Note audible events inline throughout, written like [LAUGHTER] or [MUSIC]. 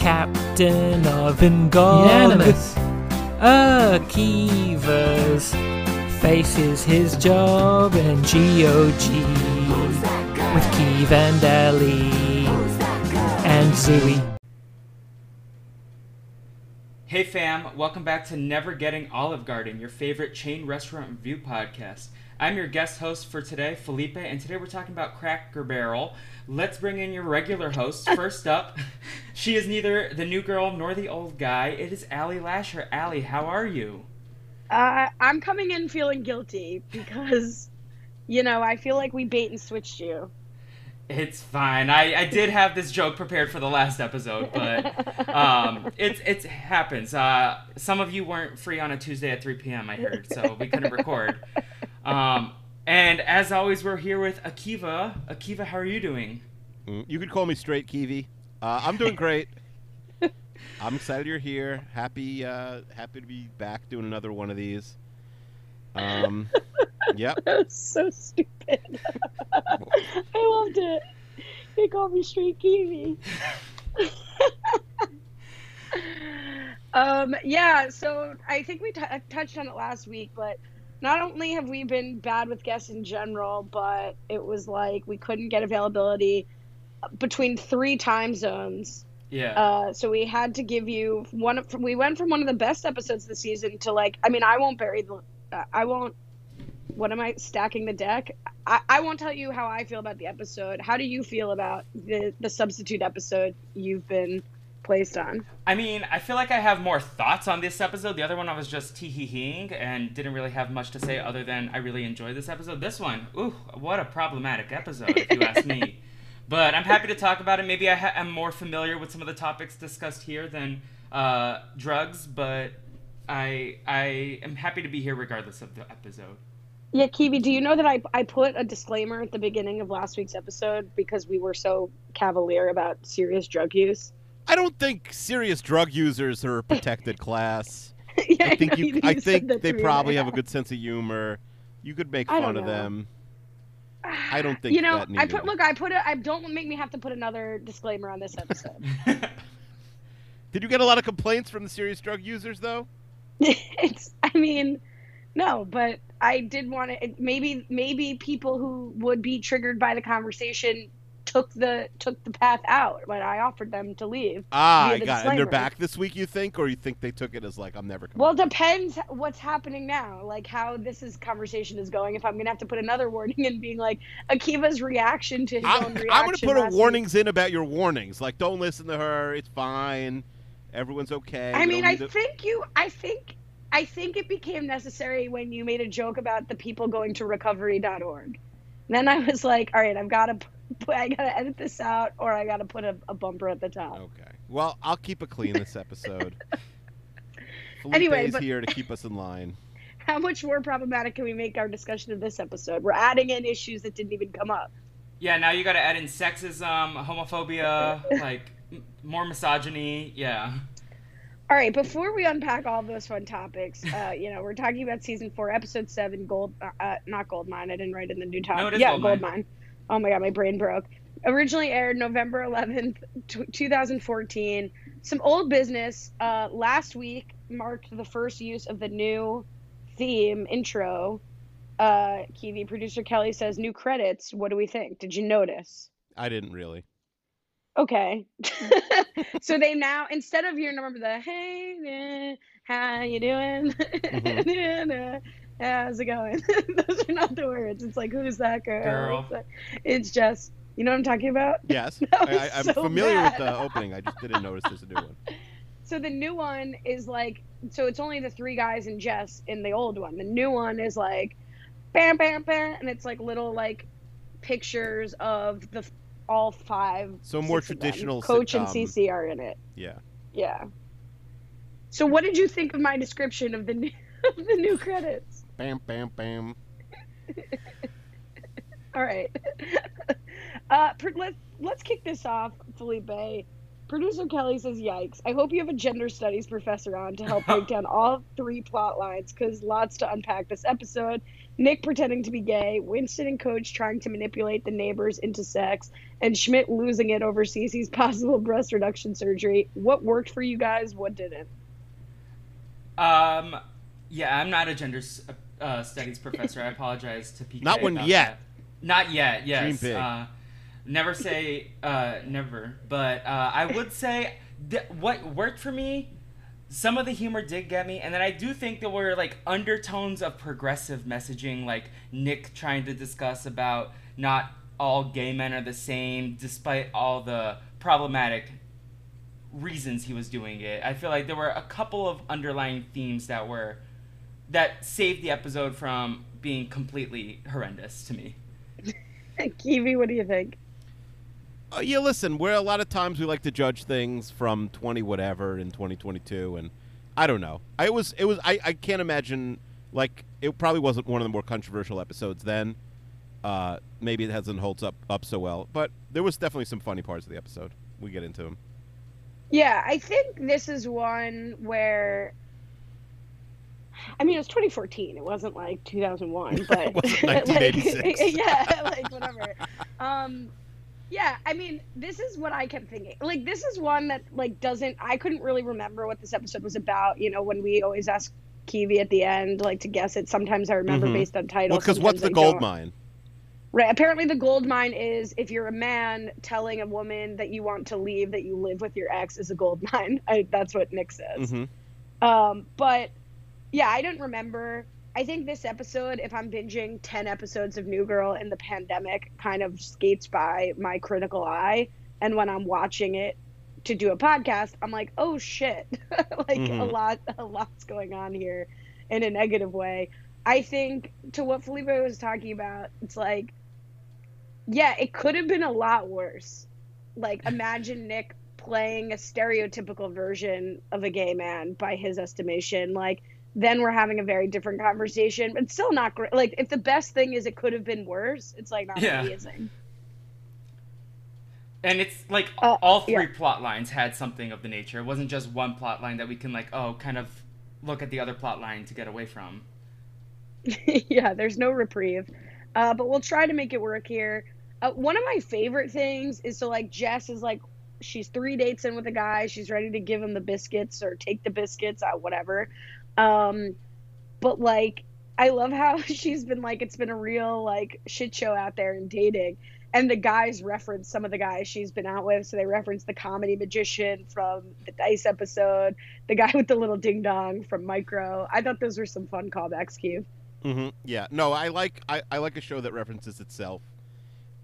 captain of Ingolimus. Unanimous. Akivas faces his job in GOG with Keeve and Ellie and Zooey. Hey fam, welcome back to Never Getting Olive Garden, your favorite chain restaurant review podcast. I'm your guest host for today, Felipe, and today we're talking about Cracker Barrel. Let's bring in your regular host. [LAUGHS] First up, she is neither the new girl nor the old guy. It is Allie Lasher. Allie, how are you? Uh, I'm coming in feeling guilty because, you know, I feel like we bait and switched you. It's fine. I, I did have this joke prepared for the last episode, but um, it it happens. Uh, some of you weren't free on a Tuesday at 3 p.m. I heard, so we couldn't record. [LAUGHS] Um, and as always, we're here with Akiva. Akiva, how are you doing? Mm, You could call me straight Kiwi. Uh, I'm doing great. [LAUGHS] I'm excited you're here. Happy, uh, happy to be back doing another one of these. Um, [LAUGHS] yep. That was so stupid. [LAUGHS] I loved it. They called me Street Kiwi. um, yeah, so I think we t- touched on it last week, but not only have we been bad with guests in general, but it was like we couldn't get availability between three time zones. Yeah. Uh, so we had to give you one. Of, we went from one of the best episodes of the season to like. I mean, I won't bury the. I won't. What am I stacking the deck? I, I won't tell you how I feel about the episode. How do you feel about the the substitute episode you've been placed on? I mean, I feel like I have more thoughts on this episode. The other one I was just tee hee heeing and didn't really have much to say other than I really enjoyed this episode. This one, ooh, what a problematic episode, if you ask me. [LAUGHS] But I'm happy to talk about it. Maybe I ha- am more familiar with some of the topics discussed here than uh, drugs, but I I am happy to be here regardless of the episode. Yeah, Kiwi, do you know that I I put a disclaimer at the beginning of last week's episode because we were so cavalier about serious drug use? I don't think serious drug users are a protected [LAUGHS] class. [LAUGHS] yeah, I think know you. you I think they to me, probably have a [LAUGHS] good sense of humor. You could make I fun of them. [SIGHS] I don't think you know, that I put look, I put it. I don't make me have to put another disclaimer on this episode. Did you get a lot of complaints from the serious drug users though? it's, I mean, no, but I did want to. Maybe, maybe people who would be triggered by the conversation took the took the path out when I offered them to leave. Ah, I got it. And they're back this week, you think, or you think they took it as like I'm never coming? Well, depends what's happening now, like how this is conversation is going. If I'm gonna have to put another warning in, being like Akiva's reaction to his I'm, own reaction. I'm gonna put a last week. warnings in about your warnings. Like, don't listen to her. It's fine. Everyone's okay. I You mean, I to- think you. I think. I think it became necessary when you made a joke about the people going to recovery.org. Then I was like, all right, I've got to. Put, I gotta edit this out, or I gotta put a, a bumper at the top. Okay. Well, I'll keep it clean this episode. [LAUGHS] Felipe Anyway, is but- here to keep us in line. [LAUGHS] How much more problematic can we make our discussion of this episode? We're adding in issues that didn't even come up. yeah, now you got to add in sexism, homophobia, [LAUGHS] like more misogyny. Yeah. All right, before we unpack all those fun topics, uh, you know, we're talking about season four, episode seven, Gold, uh, uh, not Gold Mine. I didn't write in the new topic. No, it is yeah, Gold Gold Mine. Mine. Oh my god, my brain broke. Originally aired November 11th, t- 2014. Some old business. Uh, last week marked the first use of the new theme intro. Uh, Kiwi producer Kelly says new credits. What do we think? Did you notice? I didn't really. Okay. [LAUGHS] so they now instead of you remember the hey eh, how you doing? [LAUGHS] How's it going? [LAUGHS] Those are not the words. It's like who's that girl? Girl. It's, like- it's just you know what I'm talking about? Yes, I, I'm so familiar bad. with the opening. I just didn't notice there's a new one. So the new one is like so it's only the three guys and Jess in the old one. The new one is like bam bam bam and it's like little like pictures of the all five So more six of them. traditional Coach and sitcom. Cece are in it. Yeah. Yeah. So what did you think of my description of the new [LAUGHS] of the new credits? Bam, bam, bam. [LAUGHS] All right. [LAUGHS] Uh, let's let's kick this off, Felipe. Producer Kelly says, "Yikes! I hope you have a gender studies professor on to help [LAUGHS] break down all three plot lines, because lots to unpack this episode. Nick pretending to be gay, Winston and Coach trying to manipulate the neighbors into sex, and Schmidt losing it over Cece's [LAUGHS] possible breast reduction surgery. What worked for you guys? What didn't? Um, yeah, I'm not a gender uh, studies [LAUGHS] professor. I apologize to PK. Not one yet. that. Not yet. Yes. Dream big. Uh, never say uh, never, but uh, I would say th- what worked for me. Some of the humor did get me, and then I do think there were like undertones of progressive messaging, like Nick trying to discuss about not all gay men are the same, despite all the problematic reasons he was doing it. I feel like there were a couple of underlying themes that were that saved the episode from being completely horrendous to me. [LAUGHS] Kiwi, what do you think? Uh, yeah, listen, we're a lot of times we like to judge things from 20 whatever in 2022 and I don't know. I was it was I, I can't imagine like it probably wasn't one of the more controversial episodes then. Uh, maybe it hasn't holds up up so well, but there was definitely some funny parts of the episode. We get into them. Yeah, I think this is one where. I mean, it was 2014. It wasn't like 2001, [LAUGHS] but [LAUGHS] like, 1986. [LAUGHS] yeah, like whatever. Um, yeah, I mean, this is what I kept thinking. Like, this is one that like doesn't. I couldn't really remember what this episode was about. You know, when we always ask Kiwi at the end, like to guess it. Sometimes I remember Mhm. based on title. Well, because what's the I gold don't. mine? Right. Apparently, the gold mine is if you're a man telling a woman that you want to leave, that you live with your ex, is a gold mine. [LAUGHS] I, that's what Nick says. hmm Um, but yeah, I don't remember. I think this episode, if I'm binging 10 episodes of New Girl in the pandemic, kind of skates by my critical eye. And when I'm watching it to do a podcast, I'm like, oh shit. [LAUGHS] like a Mhm. lot, a lot's going on here in a negative way. I think to what Felipe was talking about, it's like, yeah, it could have been a lot worse. Like, imagine Nick playing a stereotypical version of a gay man by his estimation. Like, then we're having a very different conversation, but still not great. Like, if the best thing is it could have been worse, it's like not Yeah. amazing. And it's like Uh, all three yeah. plot lines had something of the nature. It wasn't just one plot line that we can like oh kind of look at the other plot line to get away from. [LAUGHS] yeah, there's no reprieve. Uh, but we'll try to make it work here. Uh, one of my favorite things is so like Jess is like she's three dates in with a guy. She's ready to give him the biscuits or take the biscuits, uh, whatever. Um, but like I love how [LAUGHS] she's been like it's been a real like shit show out there in dating. And the guys reference some of the guys she's been out with. So they reference the comedy magician from the Dice episode, the guy [LAUGHS] with the little ding dong from Micro. I thought those were some fun callbacks, Q. hmm Yeah. No, I like I, I like a show that references itself.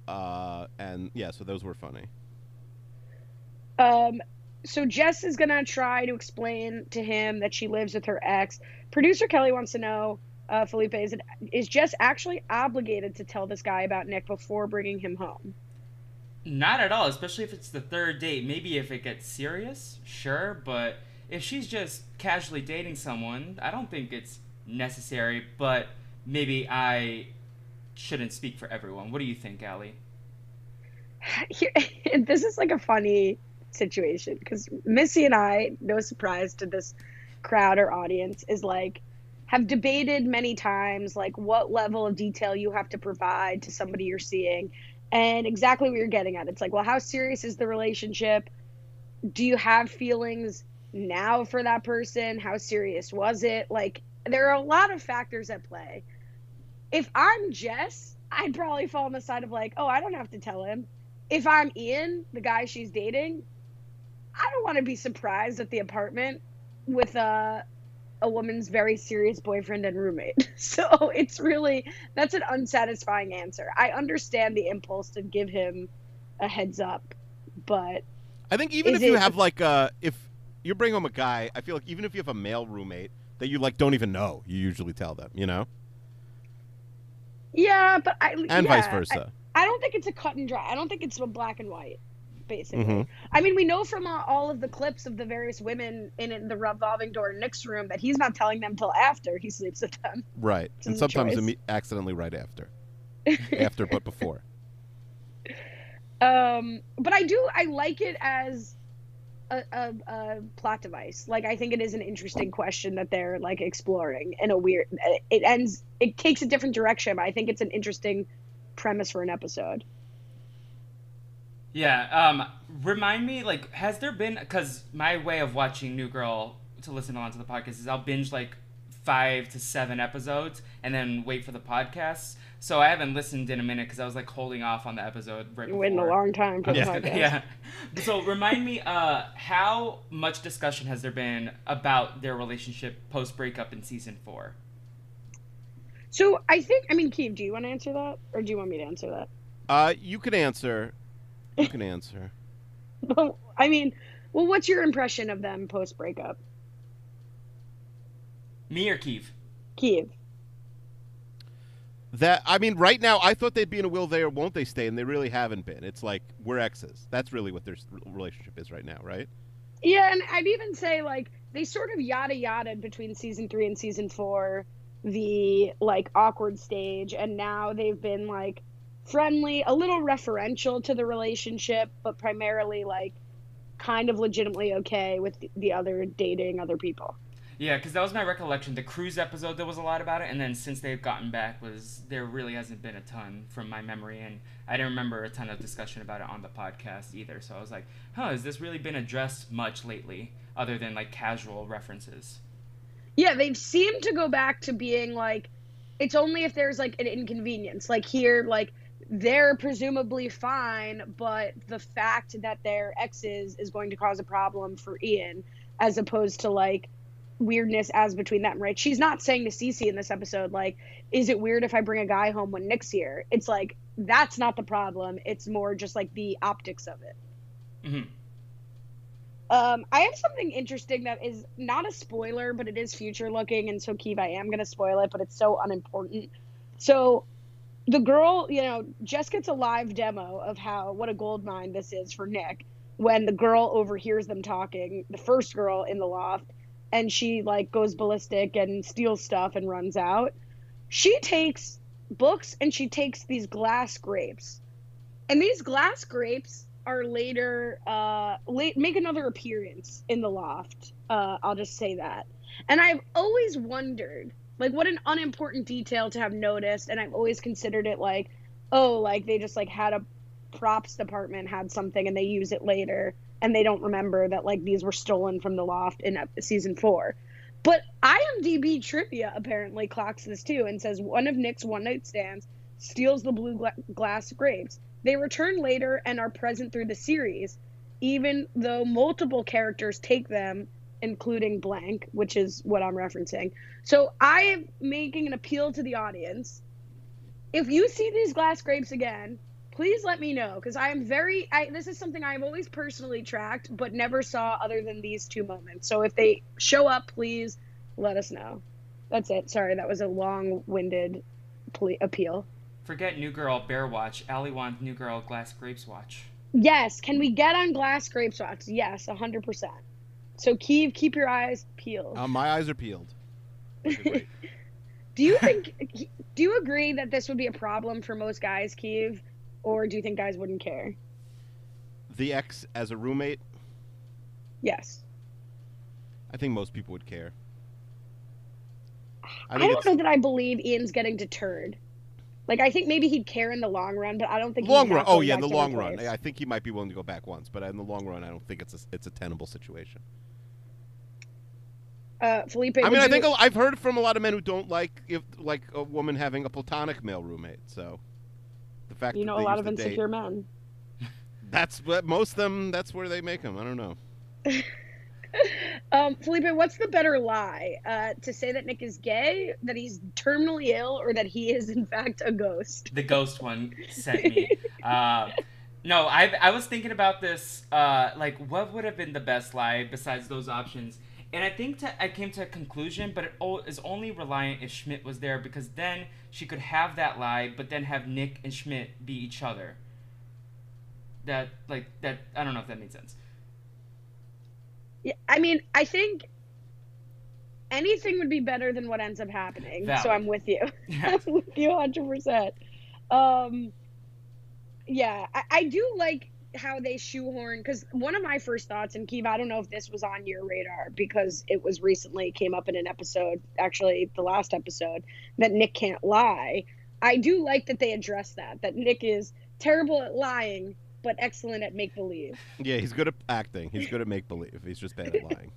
Uh, and yeah, so those were funny. Um, so Jess is gonna try to explain to him that she lives with her ex. Producer Kelly wants to know, uh, Felipe, is it is Jess actually obligated to tell this guy about Nick before bringing him home? Not at all, especially if it's the third date. Maybe if it gets serious, sure, but if she's just casually dating someone, I don't think it's necessary, but maybe I shouldn't speak for everyone. What do you think, Allie? [LAUGHS] Here, [LAUGHS] this is like a funny situation because Missy and I, no surprise to this crowd or audience, is like have debated many times like what level of detail you have to provide to somebody you're seeing and exactly what you're getting at. It's like, well, how serious is the relationship? Do you have feelings now for that person? How serious was it? Like, there are a lot of factors at play. If I'm Jess, I'd probably fall on the side of like, oh, I don't have to tell him. If I'm Ian, the guy she's dating, I don't want to be surprised at the apartment with a a woman's very serious boyfriend and roommate. [LAUGHS] So it's really that's an unsatisfying answer. I understand the impulse to give him a heads up, but I think even if you it- have like uh if you bring home a guy, I feel like even if you have a male roommate that you like don't even know, you usually tell them, you know, yeah, but I and yeah, vice versa. I, I don't think it's a cut and dry. I don't think it's a black and white. Basically, Mhm. I mean, we know from uh, all of the clips of the various women in, in the revolving door Nick's room that he's not telling them till after he sleeps with them. right, It's and sometimes imme- accidentally right after, [LAUGHS] after but before. Um, but I do I like it as a, a, a plot device. Like I think it is an interesting question that they're like exploring in a weird. It ends. It takes a different direction. But I think it's an interesting premise for an episode. Yeah. Um. Remind me, like, has there been? Because my way of watching New Girl to listen along to the podcast is I'll binge like five to seven episodes and then wait for the podcasts. So I haven't listened in a minute because I was like holding off on the episode right You're waiting a long time for the podcast. yeah. So remind me, uh, how much discussion has there been about their relationship post breakup in season four? So I think I mean, Keeve, do you want to answer that, or do you want me to answer that? Uh, you can answer. You can answer. [LAUGHS] Well, I mean, well, what's your impression of them post breakup, Me or Keeve? Keeve? That I mean, right now, I thought they'd be in a will they or won't they stay, and they really haven't been. It's like we're exes. That's really what their relationship is right now, right? Yeah, and I'd even say like they sort of yada yada between season three and season four, the like awkward stage, and now they've been like friendly, a little referential to the relationship, but primarily like kind of legitimately okay with the, the other dating other people. Yeah, because that was my recollection. The cruise episode, there was a lot about it, and then since they've gotten back, was there really hasn't been a ton from my memory, and I didn't remember a ton of discussion about it on the podcast either. So I was like, huh, has this really been addressed much lately, other than like casual references? Yeah, they've seemed to go back to being like it's only if there's like an inconvenience. Like here, like they're presumably fine, but the fact that they're exes is going to cause a problem for Ian, as opposed to like weirdness as between them, right? She's not saying to Cece in this episode, like, is it weird if I bring a guy home when Nick's here? It's like that's not the problem. It's more just like the optics of it. Mm-hmm. Um, I have something interesting that is not a spoiler, but it is future looking, and so Keeve, I am gonna spoil it, but it's so unimportant. So, the girl, you know, Jess gets a live demo of how what a gold mine this is for Nick when the girl overhears them talking, the first girl in the loft, and she like goes ballistic and steals stuff and runs out. She takes books and she takes these glass grapes, and these glass grapes are later uh late make another appearance in the loft. Uh i'll just say that. And i've always wondered like what an unimportant detail to have noticed and i've always considered it like oh like they just like had a props department had something and they use it later and they don't remember that like these were stolen from the loft in season four. But imdb trivia apparently clocks this too and says one of nick's one night stands steals the blue gla- glass grapes. They return later and are present through the series, even though multiple characters take them, including blank, which is what I'm referencing. So I am making an appeal to the audience. If you see these glass grapes again, please let me know because I am very. I, this is something I've always personally tracked, but never saw other than these two moments. So if they show up, please let us know. That's it. Sorry, that was a long-winded ple- appeal. Forget New Girl Bear Watch. Allie wants New Girl Glass Grapes Watch. Yes. Can we get on glass Grapes Watch? Yes, hundred percent. So Keeve, keep your eyes peeled. Uh, my eyes are peeled. [LAUGHS] [LAUGHS] Do you think? do you agree that this would be a problem for most guys, Keeve, or do you think guys wouldn't care? the ex as a roommate, Yes. I think most people would care. I, I don't know that I believe Ian's getting deterred. Like I think maybe he'd care in the long run, but I don't think long run. Oh yeah, in the long run. I think he might be willing to go back once, but in the long run, I don't think it's a, it's a tenable situation. Uh, Felipe. I would mean, I you- think a- I've heard from a lot of men who don't like if like a woman having a platonic male roommate. So the fact you that know a lot of to date- insecure men. [LAUGHS] That's what most of them. That's where they make them. I don't know. [LAUGHS] Um, Felipe, what's the better lie? Uh, to say that Nick is gay, that he's terminally ill, or that he is in fact a ghost? the ghost one sent me. [LAUGHS] uh, no, I I was thinking about this. Uh, like, what would have been the best lie besides those options? And I think to, I came to a conclusion, but it o- is only reliant if Schmidt was there because then she could have that lie, but then have Nick and Schmidt be each other. That like that I don't know if that made sense. Yeah, I mean, I think anything would be better than what ends up happening. So I'm with you. [LAUGHS] Yeah. [LAUGHS] I'm with you 100%. Um, yeah, I, I do like how they shoehorn because one of my first thoughts, and Keeve, I don't know if this was on your radar because it was recently came up in an episode, actually the last episode, that Nick can't lie. I do like that they address that that Nick is terrible at lying but excellent at make believe. Yeah, he's good at acting. He's good at make believe. He's just bad at [LAUGHS] lying.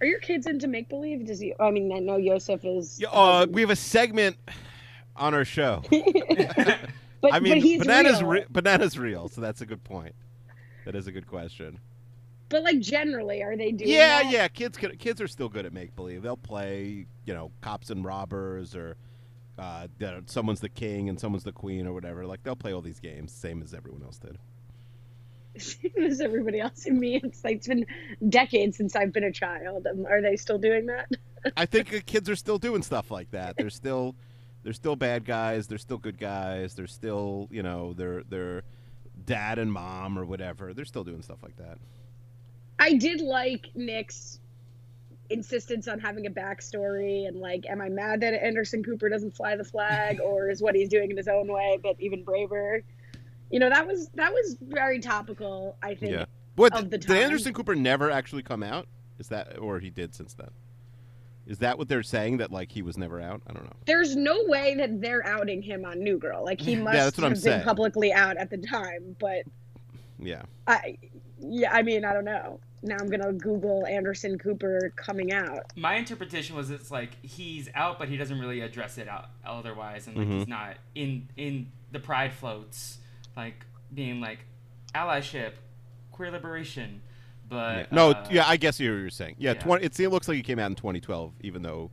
Are your kids into make believe? Does he? I mean, I know Yosef is. Yeah, uh, we have a segment on our show. [LAUGHS] but, I mean, but he's bananas real. Re- bananas real. So that's a good point. That is a good question. But like generally, are they doing? Yeah, that? yeah. Kids, could, kids are still good at make believe. They'll play, you know, cops and robbers, or uh, someone's the king and someone's the queen, or whatever. Like they'll play all these games, same as everyone else did. [LAUGHS] Same as everybody else in me. It's like it's been decades since I've been a child. Um, Are they still doing that? I think kids are still doing stuff like that. They're [LAUGHS] still, they're still bad guys. They're still good guys. They're still, you know, they're they're dad and mom or whatever. They're still doing stuff like that. I did like Nick's insistence on having a backstory and like, am I mad that Anderson Cooper doesn't fly the flag, [LAUGHS] or is what he's doing in his own way but even braver? You know, that was that was very topical. I think. Yeah. What of the did. Anderson Cooper never actually come out? Is that or he did since then? Is that what they're saying that like he was never out? I don't know. There's no way that they're outing him on New Girl. Like he [LAUGHS] must that's what I'm have been saying. publicly out at the time, but Yeah. I, yeah, I mean, I don't know. Now I'm gonna Google Anderson Cooper coming out. My interpretation was it's like he's out, but he doesn't really address it out otherwise, and like Mhm. he's not in in the pride floats, like being like allyship, queer liberation, but yeah. No, uh, yeah, I guess you were saying. Yeah, yeah. 20, it, it looks like he came out in 2012, even though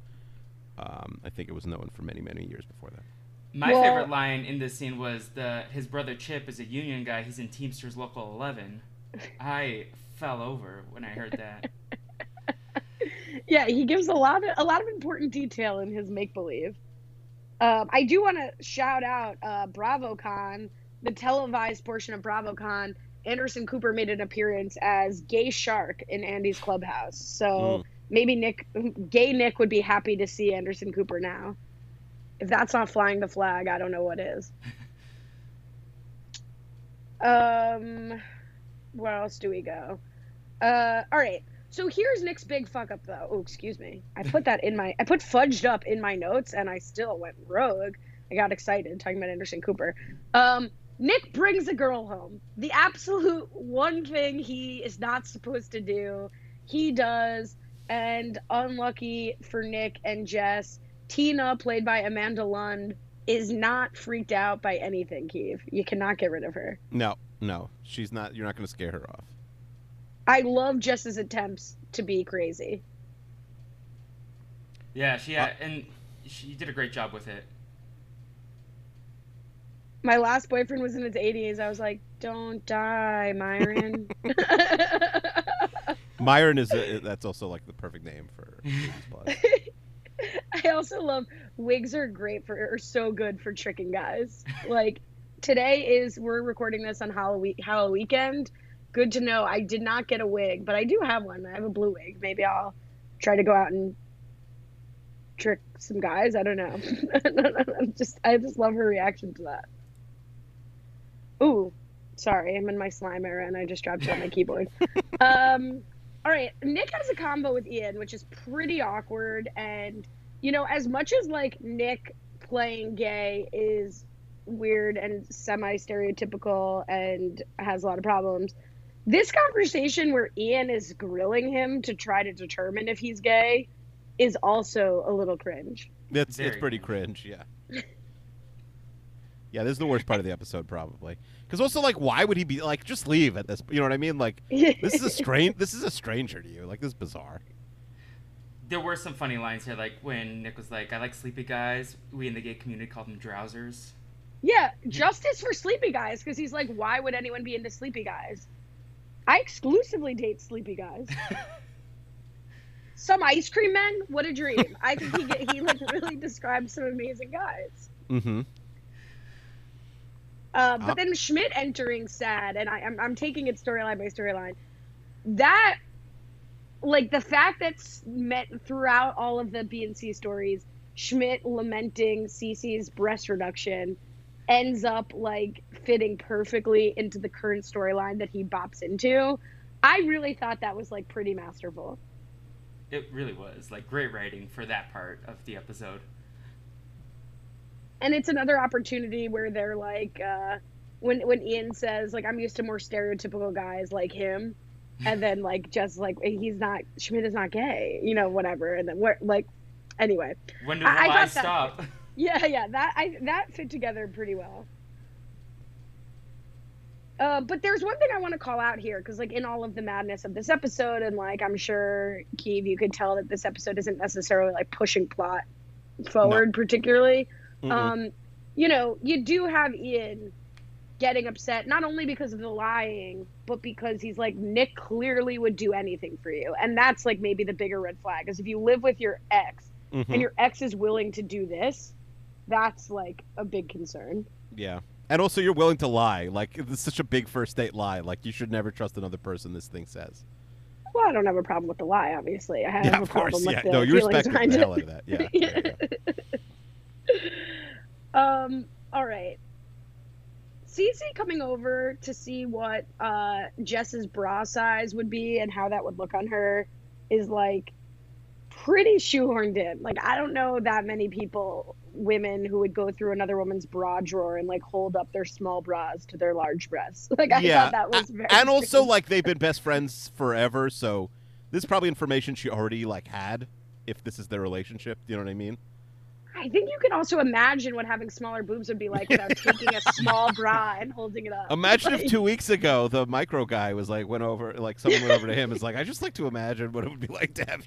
um, I think it was known for many, many years before that. My Well- favorite line in this scene was the his brother Chip is a union guy. He's in Teamsters Local 11. I fell over when I heard that. [LAUGHS] Yeah, he gives a lot of a lot of important detail in his make believe. Um, I do want to shout out uh, BravoCon, the televised portion of BravoCon. Anderson Cooper made an appearance as Gay Shark in Andy's clubhouse. So Mm. maybe Nick, Gay Nick, would be happy to see Anderson Cooper now. If that's not flying the flag, I don't know what is. [LAUGHS] um, where else do we go? Uh, all right. So here's Nick's big fuck up though. Oh, excuse me. I put that in my I put fudged up in my notes and I still went rogue. I got excited talking about Anderson Cooper. Um, Nick brings a girl home. The absolute one thing he is not supposed to do, he does. And unlucky for Nick and Jess, Tina, played by Amanda Lund, is not freaked out by anything, Keeve. You cannot get rid of her. No, no, she's not. You're not going to scare her off. I love Jess's attempts to be crazy. Yeah, she had, uh, and she did a great job with it. My last boyfriend was in his 80s. I was like, don't die, Myron. [LAUGHS] [LAUGHS] Myron is a, that's also like the perfect name for [LAUGHS] 80s plus. I also love wigs are great for are so good for tricking guys. Like today is we're recording this on Halloween Halloween weekend. Good to know. I did not get a wig, but I do have one. I have a blue wig. Maybe I'll try to go out and trick some guys. I don't know. I'm just I just love her reaction to that. Ooh, sorry, I'm in my slime era and I just dropped it on my keyboard. [LAUGHS] um, all right, Nick has a combo with Ian, which is pretty awkward. And you know, as much as like Nick playing gay is weird and semi stereotypical and has a lot of problems, this conversation where Ian is grilling him to try to determine if he's gay is also a little cringe. It's it's pretty cringe. Yeah. Yeah, this is the worst part of the episode probably. Because also, like, why would he be like just leave at this? You know what I mean? Like, this is a [LAUGHS] strange. This is a stranger to you. Like, this is bizarre. There were some funny lines here, like when Nick was like, "I like sleepy guys." We in the gay community called them drowsers. Yeah, justice for sleepy guys because he's like, why would anyone be into sleepy guys? I exclusively date sleepy guys. [LAUGHS] some ice cream men, what a dream! I think he get, he like really [LAUGHS] describes some amazing guys. Mm-hmm. Uh, but Uh, then Schmidt entering sad, and I, I'm I'm taking it storyline by storyline. That, like the fact that's met throughout all of the B and C stories, Schmidt lamenting Cece's breast reduction, ends up like fitting perfectly into the current storyline that he bops into. I really thought that was like pretty masterful. It really was like great writing for that part of the episode. And it's another opportunity where they're like, uh, when when Ian says like I'm used to more stereotypical guys like him, and then like just like he's not Schmidt is not gay, you know, whatever. And then what like, anyway, When do I- the I lies got that. stop? [LAUGHS] yeah, yeah, that I that fit together pretty well. Uh, but there's one thing I want to call out here because, like, in all of the madness of this episode, and like, I'm sure, Keeve, you could tell that this episode isn't necessarily like pushing plot forward, particularly. Mm-mm. Um, you know, you do have Ian getting upset not only because of the lying, but because he's like Nick clearly would do anything for you, and that's like maybe the bigger red flag is if you live with your ex Mhm. and your ex is willing to do this, that's like a big concern. Yeah. And also, you're willing to lie. Like, it's such a big first date lie. Like, you should never trust another person, this thing says. Well, I don't have a problem with the lie, obviously. I have yeah, a problem course. with Yeah. the No, you feelings behind it. hell out of that. Yeah. you [LAUGHS] go. Um, all right. Cece coming over to see what uh, Jess's bra size would be and how that would look on her is like pretty shoehorned in. Like, I don't know that many people, women, who would go through another woman's bra drawer and like hold up their small bras to their large breasts. [LAUGHS] Like, I yeah. thought that was very. and also, like, they've been best friends forever, so this is probably information she already, like, had if this is their relationship. You know what I mean? I think you can also imagine what having smaller boobs would be like [LAUGHS] without taking a small bra and holding it up. Imagine Like, if two weeks ago the micro guy was like went over like someone went over to him is like I just like to imagine what it would be like to have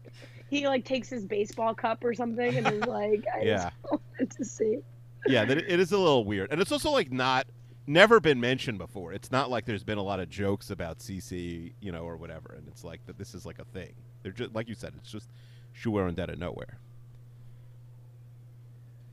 [LAUGHS] he like takes his baseball cup or something and is [LAUGHS] like, I yeah. just wanted to see. yeah it it is a little weird. And it's also like not never been mentioned before. It's not like there's been a lot of jokes about Cece you know or whatever. And it's like that this is like a thing. They're just like you said it's just shoehorned out of nowhere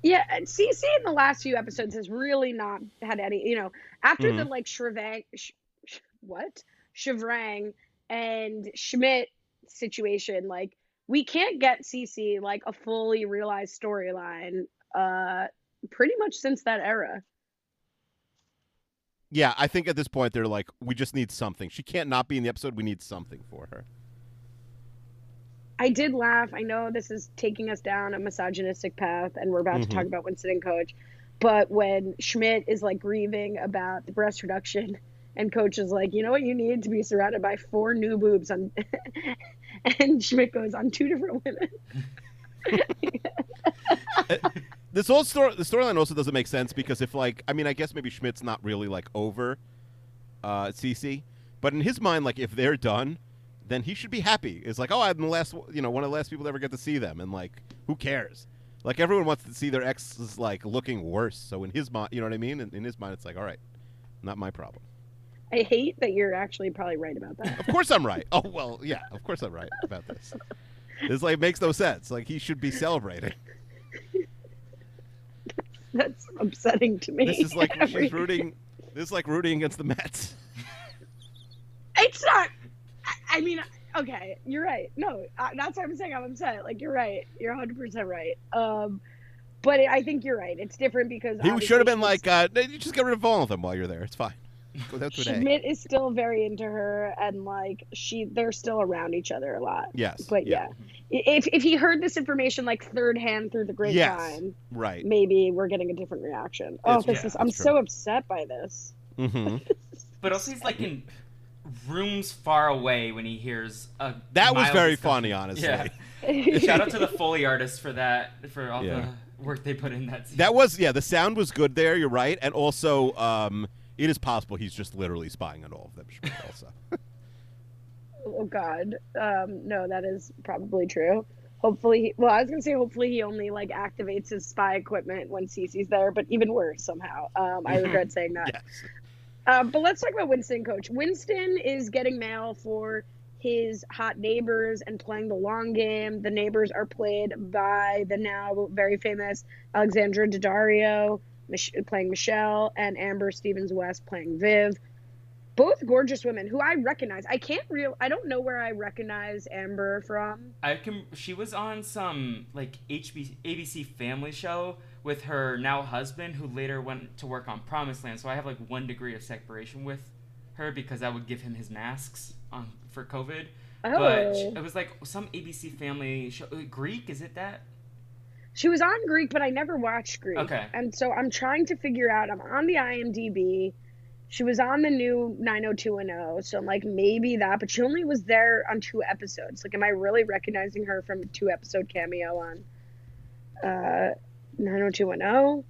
Yeah, and Cece in the last few episodes has really not had any. You know, after the like Shrevang, sh- sh- what Chevrang and Schmidt situation, like we can't get Cece like a fully realized storyline. Uh, pretty much since that era. yeah I think at this point they're like we just need something she can't not be in the episode we need something for her I did laugh. I know this is taking us down a misogynistic path, and we're about to Mhm. talk about Winston and Coach. But when Schmidt is like grieving about the breast reduction, and Coach is like, you know what, you need to be surrounded by four new boobs, on, [LAUGHS] and Schmidt goes on two different women. [LAUGHS] this whole story the storyline also doesn't make sense because if like I mean I guess maybe Schmidt's not really like over uh Cece, but in his mind like if they're done, then he should be happy. It's like, "Oh, I'm the last you know, one of the last people to ever get to see them." And like who cares? Like everyone wants to see their exes like looking worse. So in his mind, you know what I mean? In, in his mind it's like, "All right, not my problem." I hate that you're actually probably right about that. Of course I'm right. Oh, well, yeah, of course I'm right about this. This like makes no sense. Like he should be celebrating. [LAUGHS] That's upsetting to me. This is like [LAUGHS] Every- she's rooting this is like rooting against the Mets. It's not. I, I mean, okay, you're right. No, uh, that's what I'm saying. I'm upset. Like you're right. You're 100 percent right. Um, but I think you're right. It's different because He should have been like, uh, you just get rid of all of them while you're there. It's fine. Go down to an A. Schmidt is still very into her, and like she, they're still around each other a lot. Yes. But yeah, I- if if he heard this information like third hand through the grapevine, Yes. Right. maybe we're getting a different reaction. Oh, It's- this yeah, is. I'm that's so upset by this. hmm But also, he's like in rooms far away when he hears a. That was very discussion. funny, honestly. Yeah. Shout out to the Foley artists for that, for all Yeah. the work they put in that scene. That was yeah. The sound was good there. You're right, and also um, it is possible he's just literally spying on all of them. Schmidt, [LAUGHS] Also, Oh God, um, no, that is probably true. Hopefully, he, well, I was gonna say hopefully he only like activates his spy equipment when Cece's there, but even worse somehow. Um, I [LAUGHS] regret saying that. yes. Um, but let's talk about Winston, coach. Winston is getting mail for his hot neighbors and playing the long game. The neighbors are played by the now very famous Alexandra Daddario, Mich- playing Michelle, and Amber Stevens West playing Viv. Both gorgeous women who I recognize. I can't real. I don't know where I recognize Amber from. I can. She was on some like HB, ABC Family show with her now husband, who later went to work on Promised Land. So I have like one degree of separation with her because I would give him his masks on for COVID. Oh. But it was like some ABC Family show. uh, Greek, is it that? She was on Greek, but I never watched Greek. Okay. And so I'm trying to figure out. I'm on the IMDb. She was on the new 90210, so I'm like maybe that, but she only was there on two episodes. Like, am I really recognizing her from a two episode cameo on uh 90210?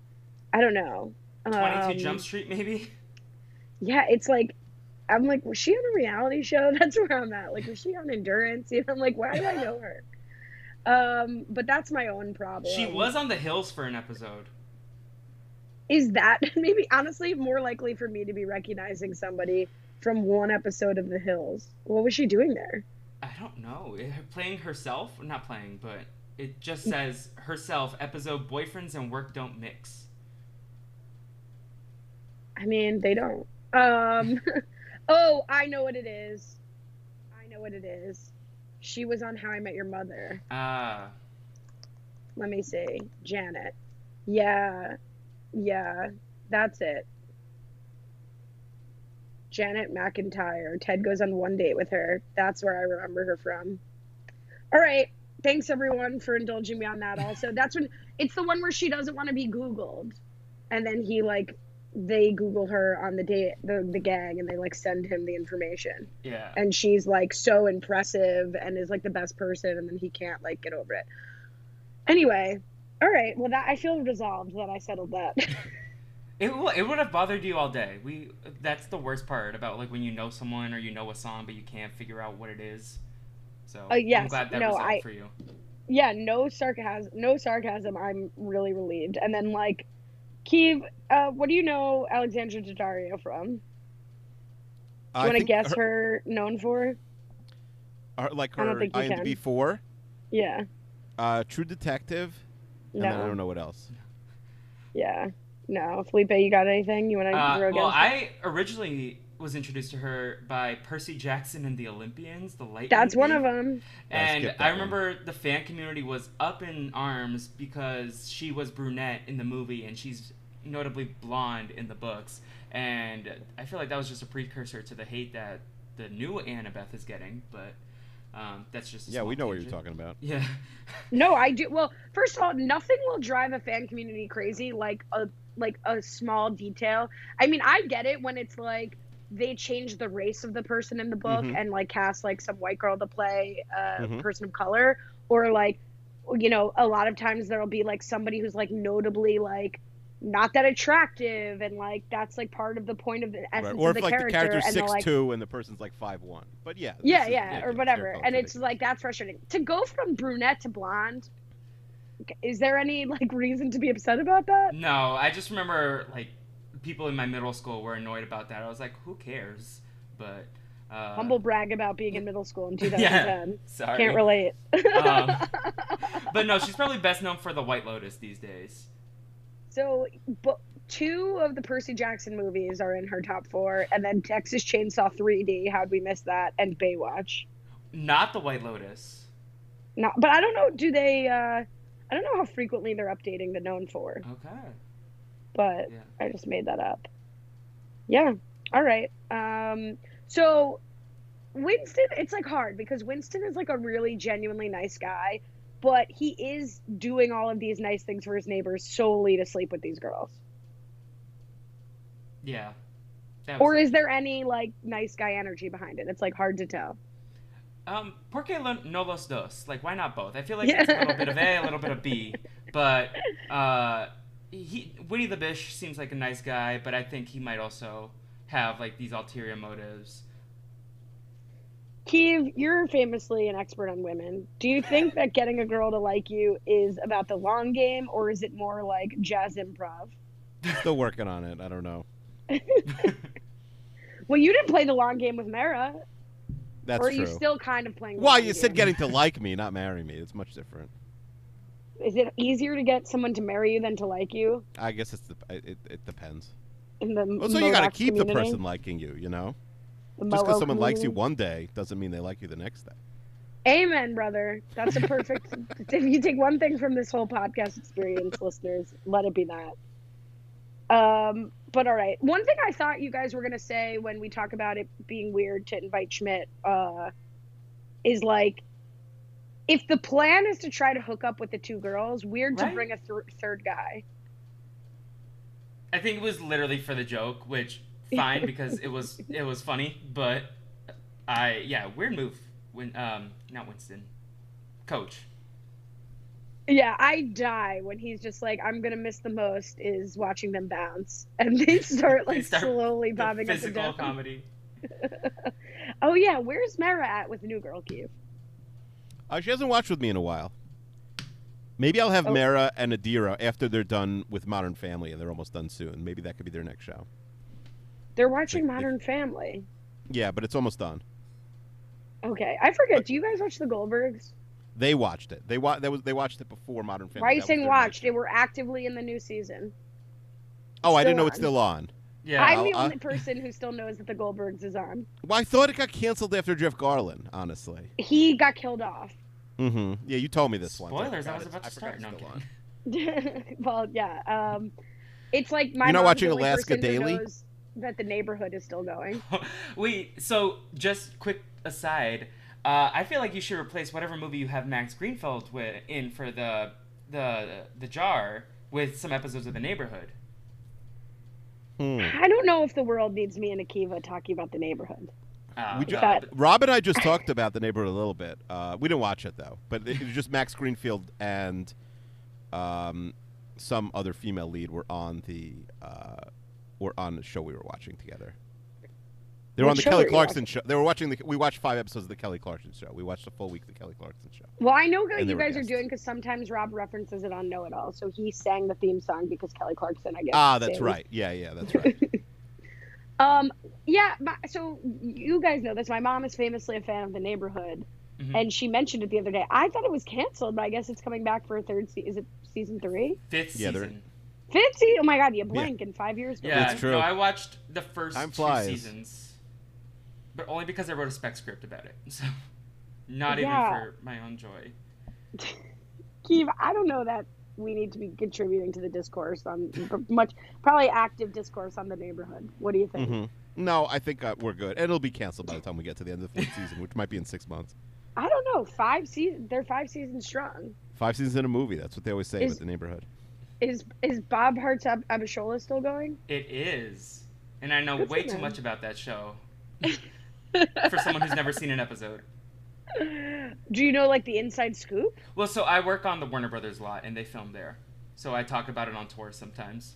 I don't know. 22 Um, Jump Street, maybe? Yeah, it's like I'm like, was she on a reality show? [LAUGHS] That's where I'm at. Like, was she on Endurance? You know, I'm like, why do I know her? Um, but that's my own problem. She was on The Hills for an episode. is that [LAUGHS] maybe honestly more likely for me to be recognizing somebody from one episode of The Hills. What was she doing there? I don't know. Eh, Playing herself? Not playing, but it just says herself, episode Boyfriends and Work Don't Mix. I mean, they don't. Um, [LAUGHS] oh, I know what it is. I know what it is. She was on How I Met Your Mother. Ah. Let me see. Janet. Yeah. Yeah. That's it. Janet McIntyre. Ted goes on one date with her. That's where I remember her from. All right. Thanks everyone for indulging me on that also. That's when it's the one where she doesn't want to be Googled. And then he like they Google her on the date the, the gang and they like send him the information. yeah. And she's like so impressive and is like the best person and then he can't like get over it. Anyway, all right. Well that I feel resolved that I settled that. [LAUGHS] It, w- it would have bothered you all day. We that's the worst part about like when you know someone or you know a song but you can't figure out what it is. So Uh, yes, I'm glad that no, resolved I- for you. yeah, no sarcasm. No sarcasm. I'm really relieved. And then like, Keeve, uh, what do you know Alexandra Daddario from? Do you want to guess her, her known for? her- like I don't her think you IMDb can. four, Yeah. uh, True Detective, and then I don't know what else. Yeah. No. Felipe, you got anything you want to Uh, well. I originally was introduced to her by Percy Jackson and the Olympians, the light. That's one of them. And skip that I one. remember the fan community was up in arms because she was brunette in the movie and she's notably blonde in the books. And I feel like that was just a precursor to the hate that the new Annabeth is getting. But um, that's just a Yeah, we small know what you're talking about. Yeah. [LAUGHS] No, I do. Well, first of all, nothing will drive a fan community crazy like a like a small detail. I mean, I get it when it's like they change the race of the person in the book Mhm. and like cast like some white girl to play a Mhm. person of color, or like you know, a lot of times there'll be like somebody who's like notably like not that attractive and like that's like part of the point of the Right. essence Or of if the like character the character's and they're six like two and the person's like five one. But yeah. yeah, is- yeah, it's or whatever. And it's like that's frustrating. To go from brunette to blonde, is there any like reason to be upset about that? No, I just remember like people in my middle school were annoyed about that. I was like, who cares? But uh, Humble brag about being in middle school in [LAUGHS] Yeah. 2010. Sorry. Can't relate. Um, [LAUGHS] But no, she's probably best known for the White Lotus these days. so, but two of the Percy Jackson movies are in her top four, and then Texas Chainsaw 3D. How'd we miss that? And Baywatch. Not the White Lotus. Not, but I don't know. Do they? uh I don't know how frequently they're updating the known for, Okay. But Yeah. I just made that up. Yeah. All right. Um. So Winston, it's like hard because Winston is like a really genuinely nice guy, but he is doing all of these nice things for his neighbors solely to sleep with these girls. Yeah. Or is there any like nice guy energy behind it? It's like hard to tell. um, ¿Por qué no los dos? Like, why not both? I feel like Yeah. it's a little bit of A, a little bit of B. But uh, he, Winnie the Bish seems like a nice guy, but I think he might also have like these ulterior motives. Keeve, you're famously an expert on women. Do you think that getting a girl to like you is about the long game, or is it more like jazz improv? Still working on it. I don't know. [LAUGHS] Well, you didn't play the long game with Mara, That's or are true. you still kind of playing? The Well, long you said game? getting to like me, not marry me. It's much different. Is it easier to get someone to marry you than to like you? I guess it's the, it, it depends. In the Well, so you got to Modoc keep the person liking you. You know, The just because Momo someone likes you one day doesn't mean they like you the next day. Amen, brother. That's a perfect. [LAUGHS] [LAUGHS] if you take one thing from this whole podcast experience, listeners, let it be that. Um, but all right. One thing I thought you guys were gonna say when we talk about it being weird to invite Schmidt, uh, is like, if the plan is to try to hook up with the two girls, weird to bring a th- third guy. I think it was literally for the joke, which fine because it was [LAUGHS] it was funny, but I yeah weird move when um not Winston, Coach. Yeah, I die when he's just like, I'm gonna miss the most is watching them bounce, [LAUGHS] and they start They like start slowly The bobbing up and physical down. comedy. [LAUGHS] Oh yeah, where's Mara at with new girl, Keeve? Uh, she hasn't watched with me in a while. Maybe I'll have Oh. Mara and Adira after they're done with Modern Family, and they're almost done soon. Maybe that could be their next show. They're watching Like, if- Modern Family. Yeah, but it's almost done. Okay, I forget. Do you guys watch the Goldbergs? They watched it. They wa- that was they watched it before Modern Family. That was Rising their watched. next It. We're actively in the new season. Oh, I didn't know it's still on. Yeah, I'm I'll- the I'll- only person who still knows that the Goldbergs is on. Well, I thought it got canceled after Jeff Garlin. Honestly. He got killed off. Mm-hmm. Yeah, you told me this one. spoilers. I forgot was about to start. No, it's I'm still kidding. on. [LAUGHS] well, yeah. Um, it's like my You're not watching Alaska Daily? knows that the neighborhood is still going. [LAUGHS] Wait, so just quick aside, uh, I feel like you should replace whatever movie you have Max Greenfield with in for the the the jar with some episodes of The Neighborhood. Hmm. I don't know if the world needs me and Akiva talking about the neighborhood. Uh, We ju- But- Rob and I just talked about the neighborhood a little bit. Uh, we didn't watch it though, but it, it was just Max Greenfield and um, some other female lead were on the uh, were on the show we were watching together. They were What on the show Kelly were you Clarkson show. They were watching the. We watched five episodes of the Kelly Clarkson show. We watched a full week of the Kelly Clarkson show. Well, I know what And they you were guys are guests. doing because sometimes Rob references it on Know It All. So he sang the theme song because Kelly Clarkson, I guess. Ah, that's sings. right. Yeah, yeah, that's right. [LAUGHS] [LAUGHS] Um, yeah. My, so you guys know this. My mom is famously a fan of The Neighborhood, Mhm. and she mentioned it the other day. I thought it was canceled, but I guess it's coming back for a third. Se- is it season three? fifth Yeah, season. Fifth season? Oh my god, you blink in five years. Yeah, That's true. no, I watched the first Time two flies. seasons, but only because I wrote a spec script about it. So, not Yeah. even for my own joy. [LAUGHS] Keeve, I don't know that we need to be contributing to the discourse on much, probably active discourse on the neighborhood. What do you think? hmm No, I think uh, we're good. And it'll be canceled by the time we get to the end of the fourth season, which might be in six months. I don't know. Five seasons. They're five seasons strong. Five seasons in a movie. That's what they always say Is- with the neighborhood. Is is Bob Hearts Ab- Abishola still going? It is, and I know Good way too much about that show [LAUGHS] for someone who's never seen an episode. Do you know like the inside scoop? Well, so I work on the Warner Brothers lot, and they film there, so I talk about it on tour sometimes.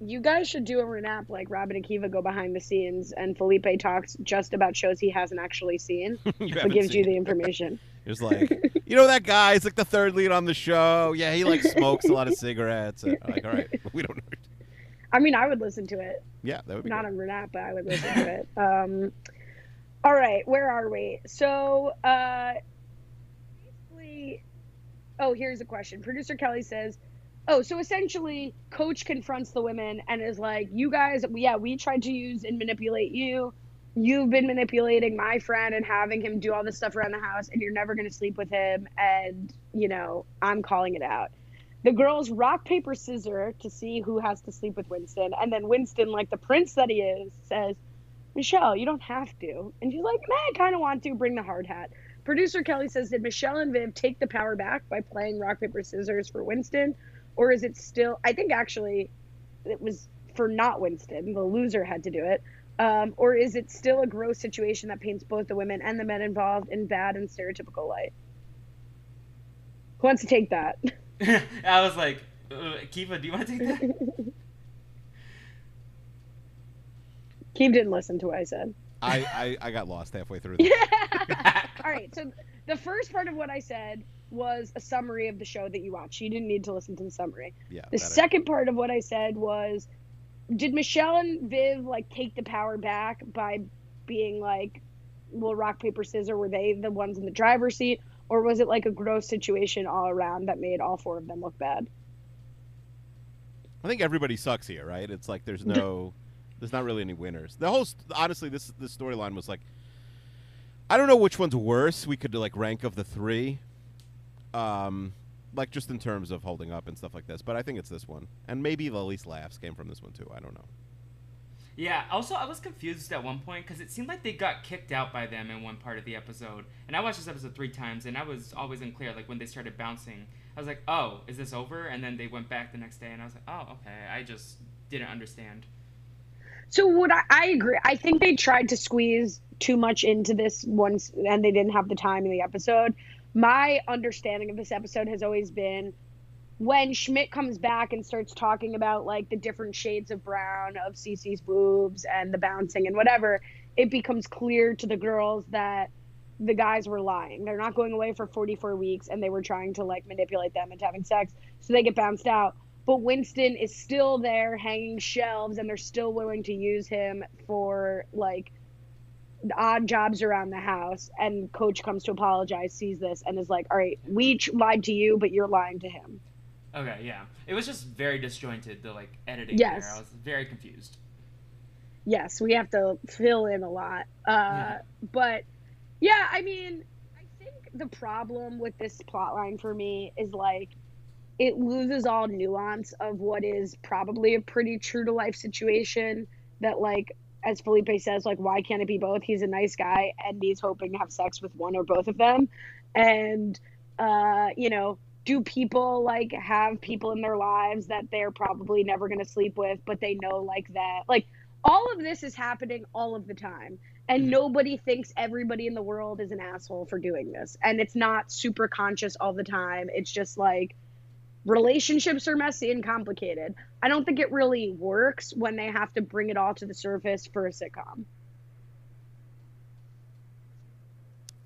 You guys should do a renap like Robin and Kiva go behind the scenes and Felipe talks just about shows he hasn't actually seen, [LAUGHS] you but gives you seen the information. [LAUGHS] It's like, you know that guy? He's like the third lead on the show. Yeah, he like smokes a lot of [LAUGHS] cigarettes. And, like, all right, we don't know. I mean, I would listen to it. Yeah, that would be Not good. on renap, but I would listen to it. Um, all right, where are we? So, uh, basically, oh, here's a question. Producer Kelly says, "Oh, so essentially, Coach confronts the women and is like, you guys, yeah, we tried to use and manipulate you. You've been manipulating my friend and having him do all this stuff around the house, and you're never going to sleep with him. And you know, I'm calling it out." The girls rock paper scissor to see who has to sleep with Winston, and then Winston, like the prince that he is, says, "Michelle, you don't have to." And she's like, "Man, I kind of want to. Bring the hard hat." Producer Kelly says, "Did Michelle and Viv take the power back by playing rock paper scissors for Winston, or is it still? I think actually, it was for not Winston. The loser had to do it." Um, or is it still a gross situation that paints both the women and the men involved in bad and stereotypical light? Who wants to take that? [LAUGHS] I was like, uh, Kiva, do you want to take that? [LAUGHS] Keeve didn't listen to what I said. I, I, I got lost halfway through. [LAUGHS] This. All right. So the first part of what I said was a summary of the show that you watched. You didn't need to listen to the summary. Yeah. The second part of what I said was did Michelle and Viv like take the power back by being like well rock paper scissors were they the ones in the driver's seat or was it like a gross situation all around that made all four of them look bad? I think everybody sucks here, right? It's like there's [LAUGHS] no, there's not really any winners. The whole, st- honestly, this this storyline was like, I don't know which one's worse. We could like rank of the three, um, like just in terms of holding up and stuff like this. But I think it's this one, and maybe the least laughs came from this one too. I don't know. Yeah. Also, I was confused at one point because it seemed like they got kicked out by them in one part of the episode, and I watched this episode three times, and I was always unclear. Like when they started bouncing, I was like, "Oh, is this over?" And then they went back the next day, and I was like, "Oh, okay." I just didn't understand. So what I, I agree. I think they tried to squeeze too much into this once, and they didn't have the time in the episode. My understanding of this episode has always been when Schmidt comes back and starts talking about like the different shades of brown of Cece's boobs and the bouncing and whatever, it becomes clear to the girls that the guys were lying. They're not going away for 44 weeks and they were trying to like manipulate them into having sex so they get bounced out. But Winston is still there hanging shelves and they're still willing to use him for like odd jobs around the house. And coach comes to apologize, sees this, and is like, all right, we ch- lied to you, but you're lying to him. Okay, yeah. It was just very disjointed. The like editing Yes. there, I was very confused. yes, we have to fill in a lot. Uh, Yeah. But yeah, I mean, I think the problem with this plot line for me is like it loses all nuance of what is probably a pretty true to life situation that like as Felipe says like why can't it be both? He's a nice guy and he's hoping to have sex with one or both of them. And uh you know do people like have people in their lives that they're probably never going to sleep with but they know like that like all of this is happening all of the time. And Mhm. nobody thinks everybody in the world is an asshole for doing this. And it's not super conscious all the time. It's just like relationships are messy and complicated i don't think it really works when they have to bring it all to the surface for a sitcom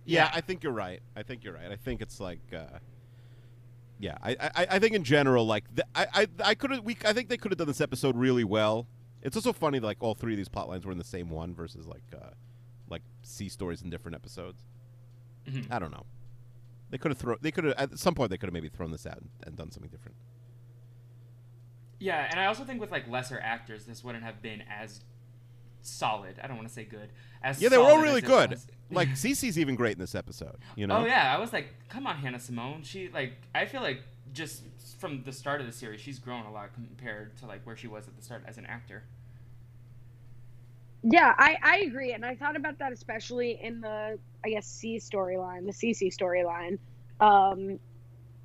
Yeah, Yeah. I think you're right. I think you're right. I think it's like, uh, yeah, I, I, I think in general, like, the, I, I, I could have, we, I think they could have done this episode really well. It's also funny, that, like, all three of these plot lines were in the same one versus like, uh, like C stories in different episodes. Mhm. I don't know. They could have thrown. They could have at some point. They could have maybe thrown this out and, and done something different. Yeah, and I also think with like lesser actors, this wouldn't have been as solid. I don't want to say good. As Yeah, they were all really good. was. [LAUGHS] Like Cece's even great in this episode. You know. Oh yeah, I was like, come on, Hannah Simone. She like, I feel like just from the start of the series, she's grown a lot compared to like where she was at the start as an actor. Yeah, I, I agree. And I thought about that especially in the, I guess, C storyline, the CC storyline, um,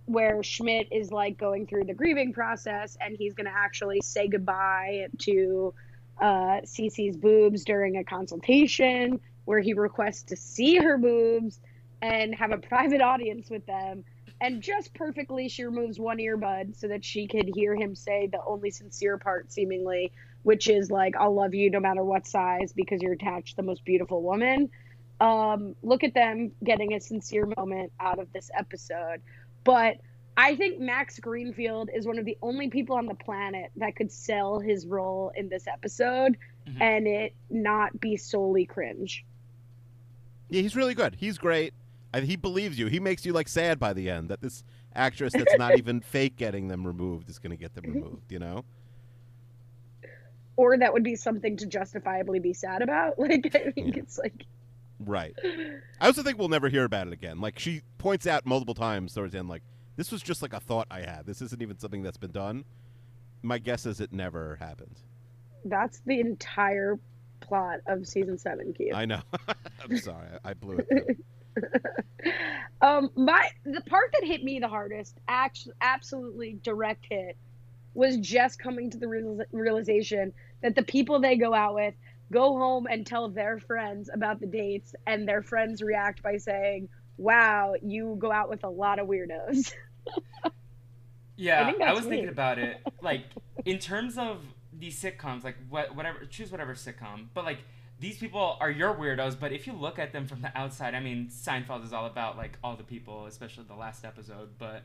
where Schmidt is like going through the grieving process and he's going to actually say goodbye to uh, Cece's boobs during a consultation where he requests to see her boobs and have a private audience with them. And just perfectly, she removes one earbud so that she could hear him say the only sincere part, seemingly, which is like I'll love you no matter what size because you're attached to the most beautiful woman. Um, look at them getting a sincere moment out of this episode. But I think Max Greenfield is one of the only people on the planet that could sell his role in this episode Mhm. and it not be solely cringe. Yeah, he's really good. He's great. I, he believes you. He makes you like sad by the end that this actress that's not [LAUGHS] even fake getting them removed is going to get them removed. You know. Or that would be something to justifiably be sad about. [LAUGHS] Like I think Yeah. it's like Right. I also think we'll never hear about it again. Like she points out multiple times towards the end, like this was just like a thought I had. This isn't even something that's been done. My guess is it never happened. that's the entire plot of season seven, Q. I know. [LAUGHS] I'm sorry. I, I blew it. [LAUGHS] Um, my the part that hit me the hardest, actually, absolutely direct hit, was just coming to the real, realization that the people they go out with go home and tell their friends about the dates, and their friends react by saying, "Wow, you go out with a lot of weirdos." [LAUGHS] Yeah, I, that's was thinking about it. [LAUGHS] Like in terms of these sitcoms, like what whatever choose whatever sitcom, but like these people are your weirdos. But if you look at them from the outside, I mean, Seinfeld is all about like all the people, especially the last episode. But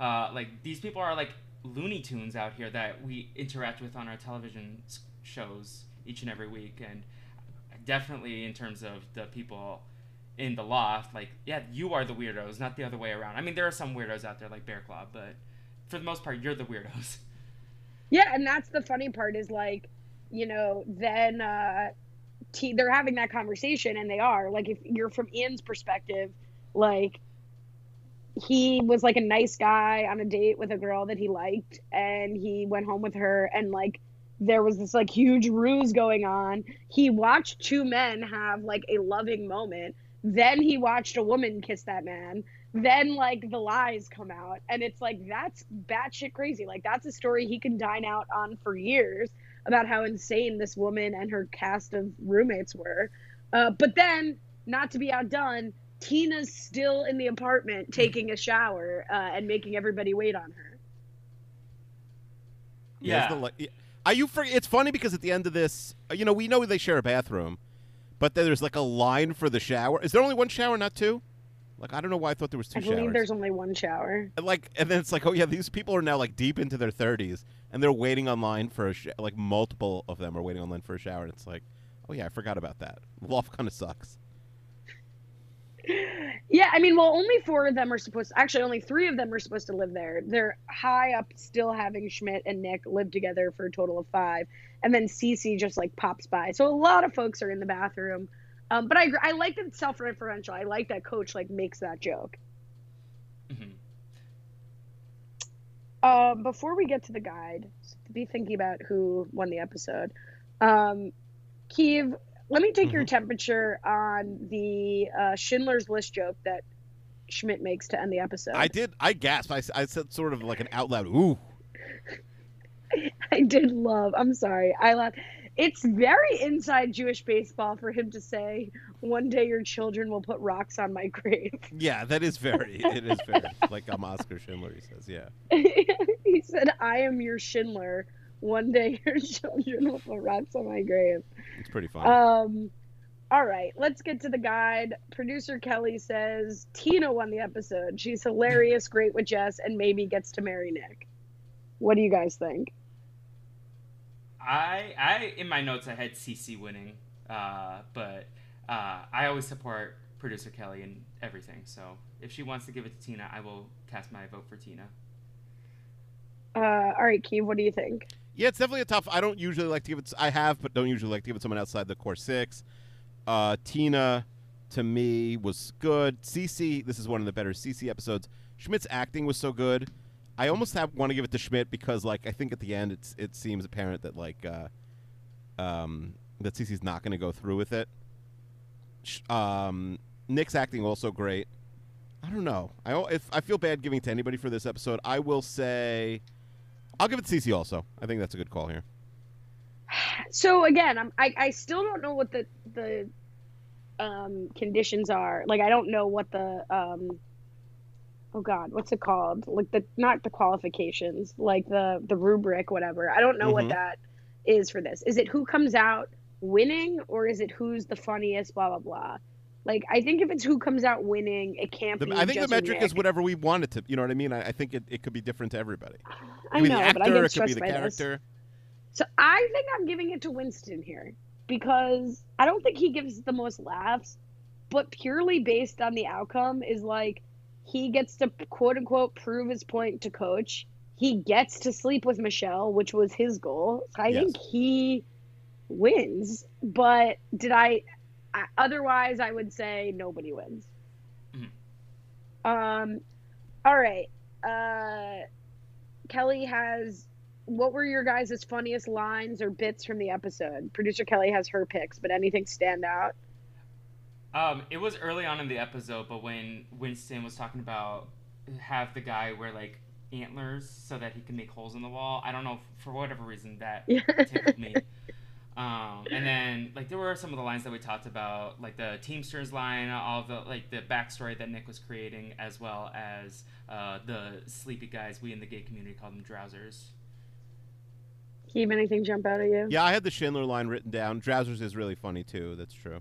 uh, like these people are like Looney Tunes out here that we interact with on our television shows each and every week, and definitely in terms of the people in the loft, like yeah, you are the weirdos, not the other way around. I mean, there are some weirdos out there like Bear Claw, but for the most part, you're the weirdos. [LAUGHS] Yeah, and that's the funny part is like, you know, then uh T- they're having that conversation, and they are like, if you're from Ian's perspective, like he was like a nice guy on a date with a girl that he liked, and he went home with her, and like there was this like huge ruse going on. He watched two men have like a loving moment. Then he watched a woman kiss that man. Then like the lies come out, and it's like that's batshit crazy. Like that's a story he can dine out on for years about how insane this woman and her cast of roommates were. Uh, but then, not to be outdone, Tina's still in the apartment taking a shower uh, and making everybody wait on her. Yeah. Are you? For, it's funny because at the end of this, uh, you know, we know they share a bathroom, but then there's like a line for the shower. Is there only one shower, not two? Like I don't know why I thought there was two I believe showers. there's only one shower. And, like, and then it's like, oh yeah, these people are now like deep into their 30s, and they're waiting online for a sh- like multiple of them are waiting online for a shower, and it's like, oh yeah, I forgot about that. Loft [LAUGHS] kind of sucks. Yeah, I mean, well, only four of them are supposed. actually, only three of them are supposed to live there. They're high up, still having Schmidt and Nick live together for a total of five, and then Cece just like pops by. So a lot of folks are in the bathroom. Um, but I I like that it's self-referential. I like that Coach like makes that joke. Mhm. Um, before we get to the guide, so to be thinking about who won the episode. Um, Keeve, let me take your temperature on the uh, Schindler's List joke that Schmidt makes to end the episode. I did. I gasped. I said sort of like an out loud ooh. [LAUGHS] I did love. I'm sorry. I laughed. It's very inside Jewish baseball for him to say, "One day your children will put rocks on my grave." [LAUGHS] Yeah, that is very. it is very like um, Oscar Schindler. He says, yeah. [LAUGHS] he said, "I am your Schindler. One day [LAUGHS] your children will put rocks on my grave." It's pretty fun. Um, all right, let's get to the guide. Producer Kelly says Tina won the episode. She's hilarious, great with Jess, and maybe gets to marry Nick. What do you guys think? I I in my notes I had CC winning, uh, but uh, I always support producer Kelly in everything. So if she wants to give it to Tina, I will cast my vote for Tina. Uh, all right, Keeve, what do you think? Yeah, it's definitely a tough. I don't usually like to give it. I have, but don't usually like to give it to someone outside the core six. Uh, Tina, to me, was good. CC, this is one of the better CC episodes. Schmidt's acting was so good. I almost have want to give it to Schmidt because, like, I think at the end it's it seems apparent that like, uh, um, that CC's not going to go through with it. Um, Nick's acting also great. I don't know. I if I feel bad giving to anybody for this episode, I will say. I'll give it to CC also. I think that's a good call here. So again, I'm, I I still don't know what the the um, conditions are. Like I don't know what the um, oh god, what's it called? Like the not the qualifications, like the the rubric, whatever. I don't know Mhm. what that is for this. Is it who comes out winning, or is it who's the funniest? Blah blah blah. Like I think if it's who comes out winning, it can't The, be. I think the metric is whatever we want it to. You know what I mean? I, I think it, it could be different to everybody. [SIGHS] I know, the actor. but I get it could be stressed the by this. character. So I think I'm giving it to Winston here because I don't think he gives the most laughs, but purely based on the outcome is like he gets to quote unquote prove his point to coach. He gets to sleep with Michelle, which was his goal. So I Yes. think he wins. But did I, I otherwise I would say nobody wins. Um all right. Uh Kelly has what were your guys' funniest lines or bits from the episode? Producer Kelly has her picks, but anything stand out? Um, it was early on in the episode, but when Winston was talking about have the guy wear like antlers so that he can make holes in the wall, I don't know for whatever reason that [LAUGHS] tickled me. Um, and then like there were some of the lines that we talked about, like the Teamsters line, all the like the backstory that Nick was creating, as well as uh, the sleepy guys we in the gay community call them drowsers. Keep anything jump out at you? Yeah, I had the Schindler line written down. Drowsers is really funny too. That's true.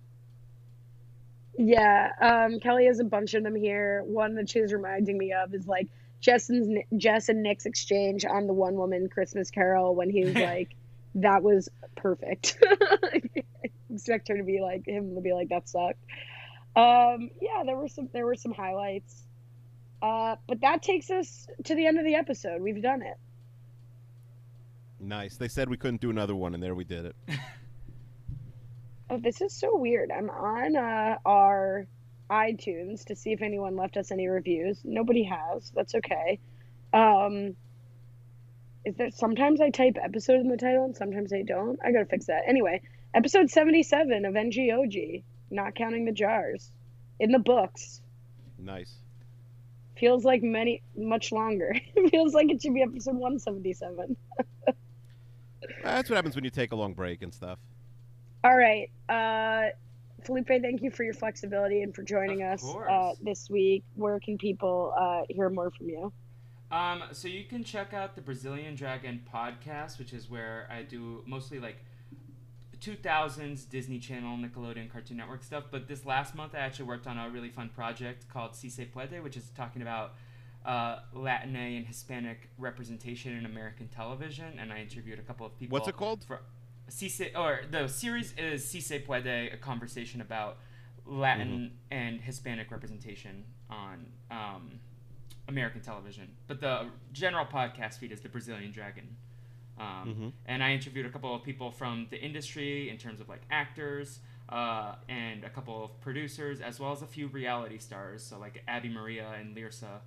Yeah, um, Kelly has a bunch of them here. One that she's reminding me of is like Jess and, Jess and Nick's exchange on the One Woman Christmas Carol when he was [LAUGHS] like, "That was perfect." [LAUGHS] Expect her to be like him to be like, "That sucked." Um, yeah, there were some there were some highlights, uh, but that takes us to the end of the episode. We've done it. Nice. They said we couldn't do another one, and there we did it. [LAUGHS] Oh, this is so weird. I'm on uh, our iTunes to see if anyone left us any reviews. Nobody has. That's okay. Um, is that sometimes I type episode in the title and sometimes I don't? I gotta fix that. Anyway, episode 77 of NGOG, not counting the jars, in the books. Nice. Feels like many, much longer. [LAUGHS] Feels like it should be episode 177. [LAUGHS] That's what happens when you take a long break and stuff. All right. Uh, Felipe, thank you for your flexibility and for joining Of us uh, this week. Where can people uh, hear more from you? Um, so you can check out the Brazilian Dragon podcast, which is where I do mostly like 2000s Disney Channel, Nickelodeon, Cartoon Network stuff. But this last month, I actually worked on a really fun project called Si Se Puede, which is talking about uh, Latin and Hispanic representation in American television. And I interviewed a couple of people. What's it called? For, si Se, or the series is Si Se Puede, a conversation about Latin and Hispanic representation on um, American television. But the general podcast feed is the Brazilian Dragon. Um, Mhm. And I interviewed a couple of people from the industry in terms of like actors uh, and a couple of producers, as well as a few reality stars. So like Abby Maria and Lirsa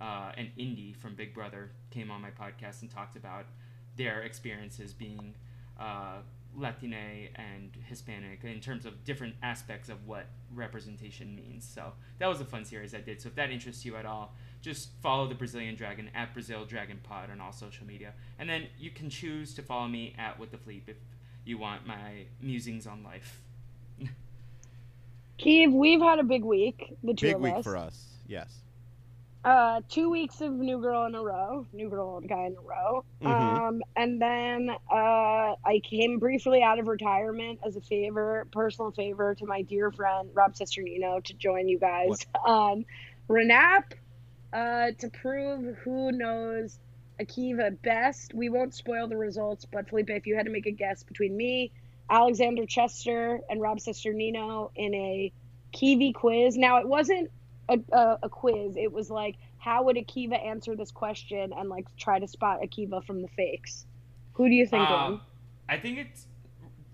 uh, and Indy from Big Brother came on my podcast and talked about their experiences being uh, Latine and Hispanic in terms of different aspects of what representation means. So that was a fun series I did. So if that interests you at all, just follow the Brazilian Dragon at Brazil Dragon Pod on all social media, and then you can choose to follow me at With the Fleep if you want my musings on life. [LAUGHS] Keeve, we've had a big week, the two Big of week us. for us. Yes. Uh, two weeks of New Girl in a row, New Girl Old Guy in a row. Mhm. Um, and then uh, I came briefly out of retirement as a favor, personal favor to my dear friend Rob Cesternino to join you guys on [LAUGHS] Renap uh, to prove who knows Akiva best. We won't spoil the results, but Felipe, if you had to make a guess between me, Alexander Chester, and Rob Cesternino in a Kiwi quiz. Now, it wasn't a, a, a quiz. It was like, how would Akiva answer this question and like try to spot Akiva from the fakes? Who do you think? Um, won? I think it's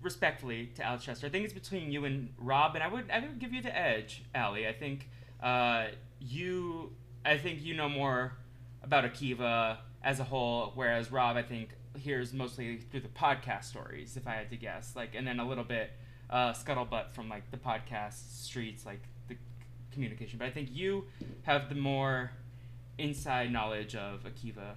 respectfully to Alex Chester. I think it's between you and Rob, and I would I would give you the edge, Allie. I think uh, you I think you know more about Akiva as a whole, whereas Rob I think hears mostly through the podcast stories. If I had to guess, like, and then a little bit uh, scuttlebutt from like the podcast streets, like communication. But I think you have the more inside knowledge of Akiva.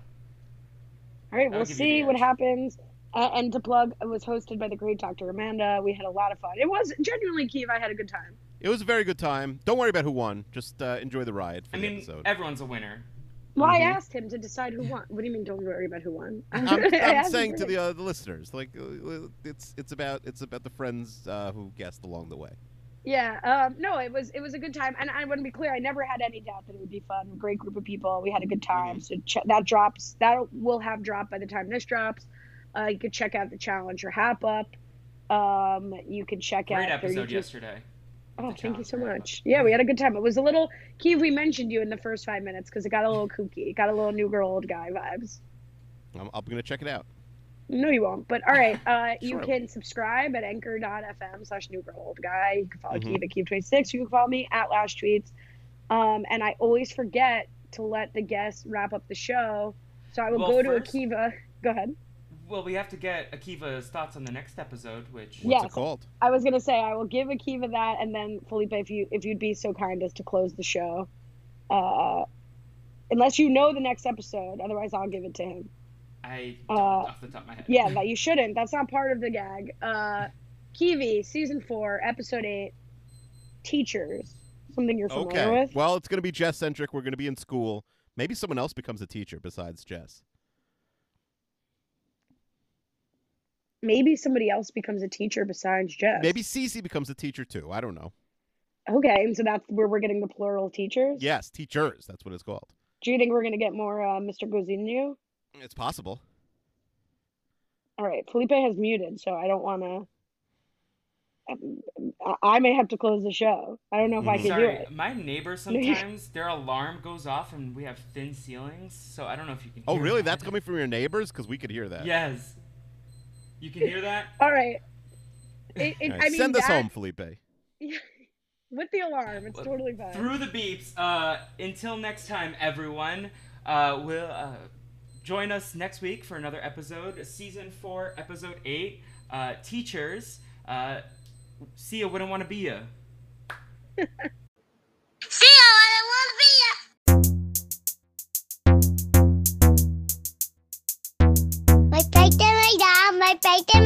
All right, we'll see what happens. Uh, and to plug, it was hosted by the great Dr. Amanda. We had a lot of fun. It was genuinely Kiev. I had a good time. It was a very good time. Don't worry about who won. Just uh, enjoy the ride for I the mean, episode. everyone's a winner. Well, I Mhm. asked him to decide who won. What do you mean? Don't worry about who won. [LAUGHS] I'm, I I'm saying to the uh, the listeners, like uh, it's it's about it's about the friends uh, who guessed along the way. Yeah, um, no, it was it was a good time, and I want to be clear. I never had any doubt that it would be fun. Great group of people. We had a good time. Mm-hmm. So ch- that drops. That will have dropped by the time this drops. Uh, you could check out the Challenger Hap Up. Um, you can check Great out. Great episode 32 yesterday. Oh, thank you so much. Up. Yeah, we had a good time. It was a little. Keeve, we mentioned you in the first five minutes because it got a little kooky. It got a little new girl, old guy vibes. I'm, I'm gonna check it out. No, you won't. But all right, uh, [LAUGHS] you Sure. can subscribe at anchor.fm slash new girl old guy. You can follow Mhm. Keith at Keith26. You can follow me at last tweets. Um, and I always forget to let the guests wrap up the show. So I will Well, go to first- Akiva. Go ahead. Well, we have to get Akiva's thoughts on the next episode, which What's Yes. it called? I was gonna say I will give Akiva that, and then Felipe, if you if you'd be so kind as to close the show, uh, unless you know the next episode. Otherwise, I'll give it to him. I Uh, off the top of my head. Yeah, [LAUGHS] that you shouldn't. That's not part of the gag. Uh, Kiwi, season four, episode eight, teachers. Something you're familiar Okay. with? Well, it's gonna be Jess centric. We're gonna be in school. Maybe someone else becomes a teacher besides Jess. Maybe somebody else becomes a teacher besides Jess. Maybe Cece becomes a teacher too. I don't know. Okay, and so that's where we're getting the plural teachers. Yes, teachers. That's what it's called. Do you think we're gonna get more uh, Mr. Gozinho? It's possible. All right, Felipe has muted, so I don't want to. I may have to close the show. I don't know if I Mhm. can do Sorry, it. my neighbor [LAUGHS] sometimes their alarm goes off and we have thin ceilings, so I don't know if you can. Oh, hear really? that. That's coming from your neighbors? Because we could hear that. Yes. You can hear that? All right. It, it, All right, I mean, send us that- home, Felipe. [LAUGHS] with the alarm. It's Well, totally fine. Through the beeps. Uh, until next time, everyone. Uh, we'll uh, join us next week for another episode, season four, episode eight. Uh, teachers. Uh, see ya. Wouldn't want to be ya. [LAUGHS] See you, I don't want to be ya. My paper, my dad, my paper,